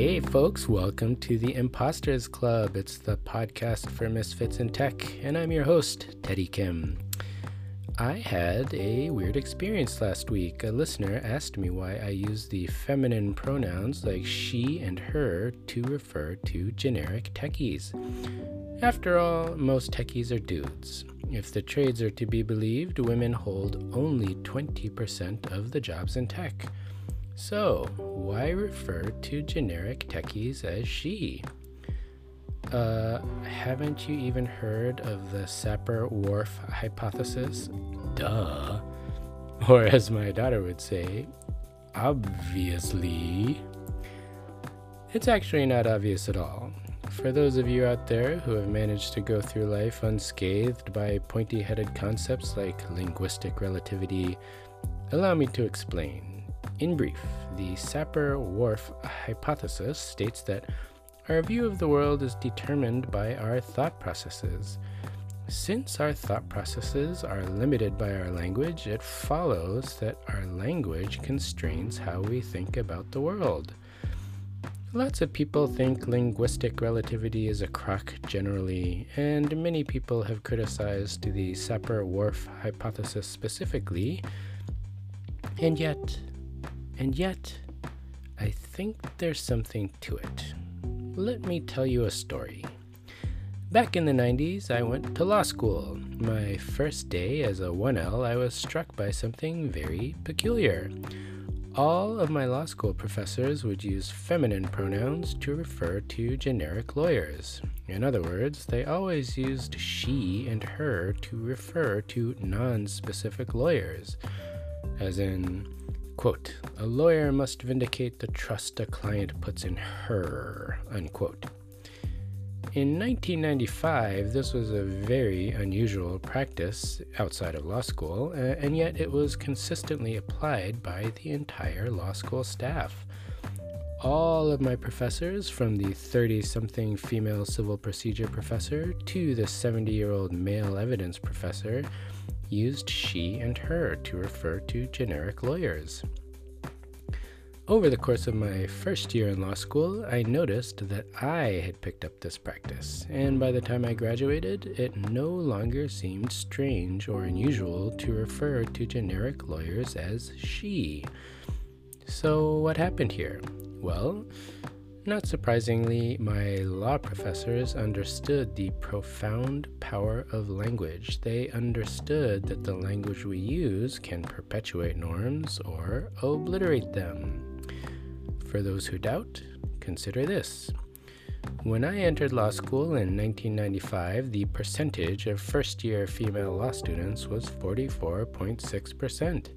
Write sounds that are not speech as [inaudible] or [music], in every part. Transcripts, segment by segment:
Hey, folks, welcome to the Imposters Club. It's the podcast for misfits in tech, and I'm your host, Teddy Kim. I had a weird experience last week. A listener asked me why I use the feminine pronouns like she and her to refer to generic techies. After all, most techies are dudes. If the trades are to be believed, women hold only 20% of the jobs in tech. So, why refer to generic techies as she? Uh, haven't you even heard of the Sapir-Whorf hypothesis? Duh. Or as my daughter would say, obviously. It's actually not obvious at all. For those of you out there who have managed to go through life unscathed by pointy headed concepts like linguistic relativity, allow me to explain. In brief, the Sapir-Whorf hypothesis states that our view of the world is determined by our thought processes. Since our thought processes are limited by our language, it follows that our language constrains how we think about the world. Lots of people think linguistic relativity is a crock generally, and many people have criticized the Sapir-Whorf hypothesis specifically, and yet and yet, I think there's something to it. Let me tell you a story. Back in the 90s, I went to law school. My first day as a 1L, I was struck by something very peculiar. All of my law school professors would use feminine pronouns to refer to generic lawyers. In other words, they always used she and her to refer to non specific lawyers, as in, Quote, a lawyer must vindicate the trust a client puts in her, unquote. In 1995, this was a very unusual practice outside of law school, uh, and yet it was consistently applied by the entire law school staff. All of my professors, from the 30 something female civil procedure professor to the 70 year old male evidence professor, used she and her to refer to generic lawyers. Over the course of my first year in law school, I noticed that I had picked up this practice, and by the time I graduated, it no longer seemed strange or unusual to refer to generic lawyers as she. So, what happened here? Well, not surprisingly, my law professors understood the profound power of language. They understood that the language we use can perpetuate norms or obliterate them. For those who doubt, consider this. When I entered law school in 1995, the percentage of first year female law students was 44.6%.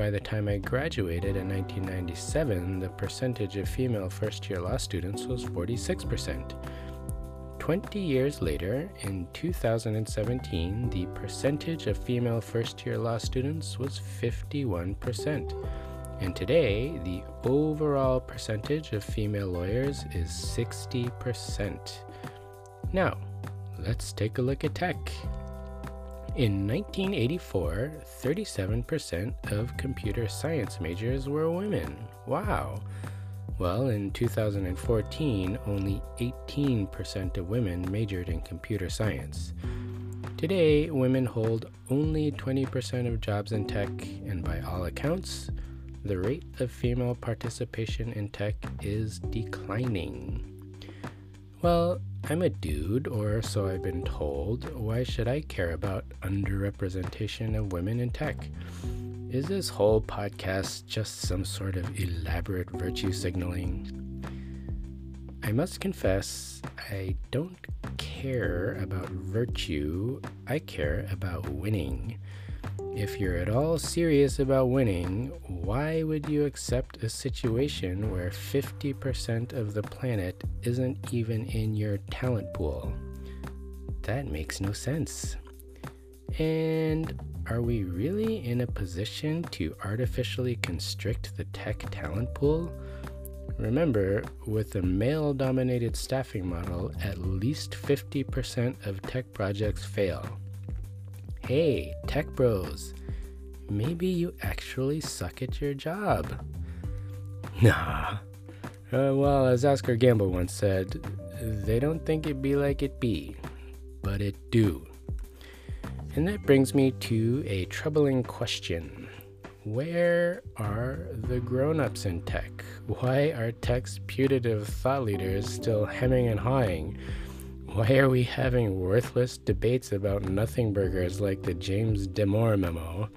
By the time I graduated in 1997, the percentage of female first year law students was 46%. 20 years later, in 2017, the percentage of female first year law students was 51%. And today, the overall percentage of female lawyers is 60%. Now, let's take a look at tech. In 1984, 37% of computer science majors were women. Wow. Well, in 2014, only 18% of women majored in computer science. Today, women hold only 20% of jobs in tech, and by all accounts, the rate of female participation in tech is declining. Well, I'm a dude, or so I've been told. Why should I care about underrepresentation of women in tech? Is this whole podcast just some sort of elaborate virtue signaling? I must confess, I don't care about virtue, I care about winning. If you're at all serious about winning, why would you accept a situation where 50% of the planet isn't even in your talent pool? That makes no sense. And are we really in a position to artificially constrict the tech talent pool? Remember, with a male dominated staffing model, at least 50% of tech projects fail. Hey, tech bros, maybe you actually suck at your job. [laughs] Nah, Uh, well, as Oscar Gamble once said, they don't think it be like it be, but it do. And that brings me to a troubling question. Where are the grown ups in tech? Why are tech's putative thought leaders still hemming and hawing? Why are we having worthless debates about nothing burgers like the James Damore memo?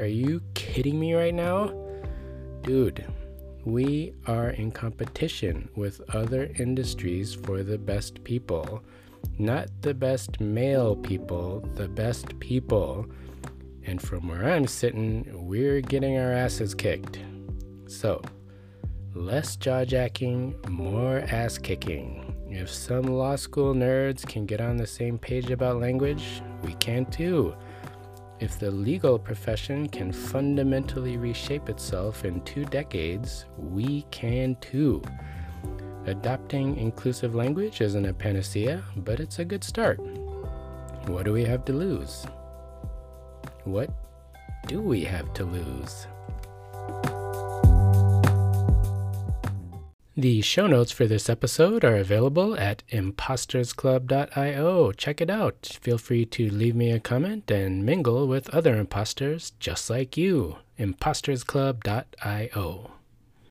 Are you kidding me right now? Dude, we are in competition with other industries for the best people. Not the best male people, the best people. And from where I'm sitting, we're getting our asses kicked. So, less jaw jacking, more ass kicking. If some law school nerds can get on the same page about language, we can too. If the legal profession can fundamentally reshape itself in two decades, we can too. Adopting inclusive language isn't a panacea, but it's a good start. What do we have to lose? What do we have to lose? The show notes for this episode are available at impostersclub.io. Check it out. Feel free to leave me a comment and mingle with other imposters just like you. impostersclub.io.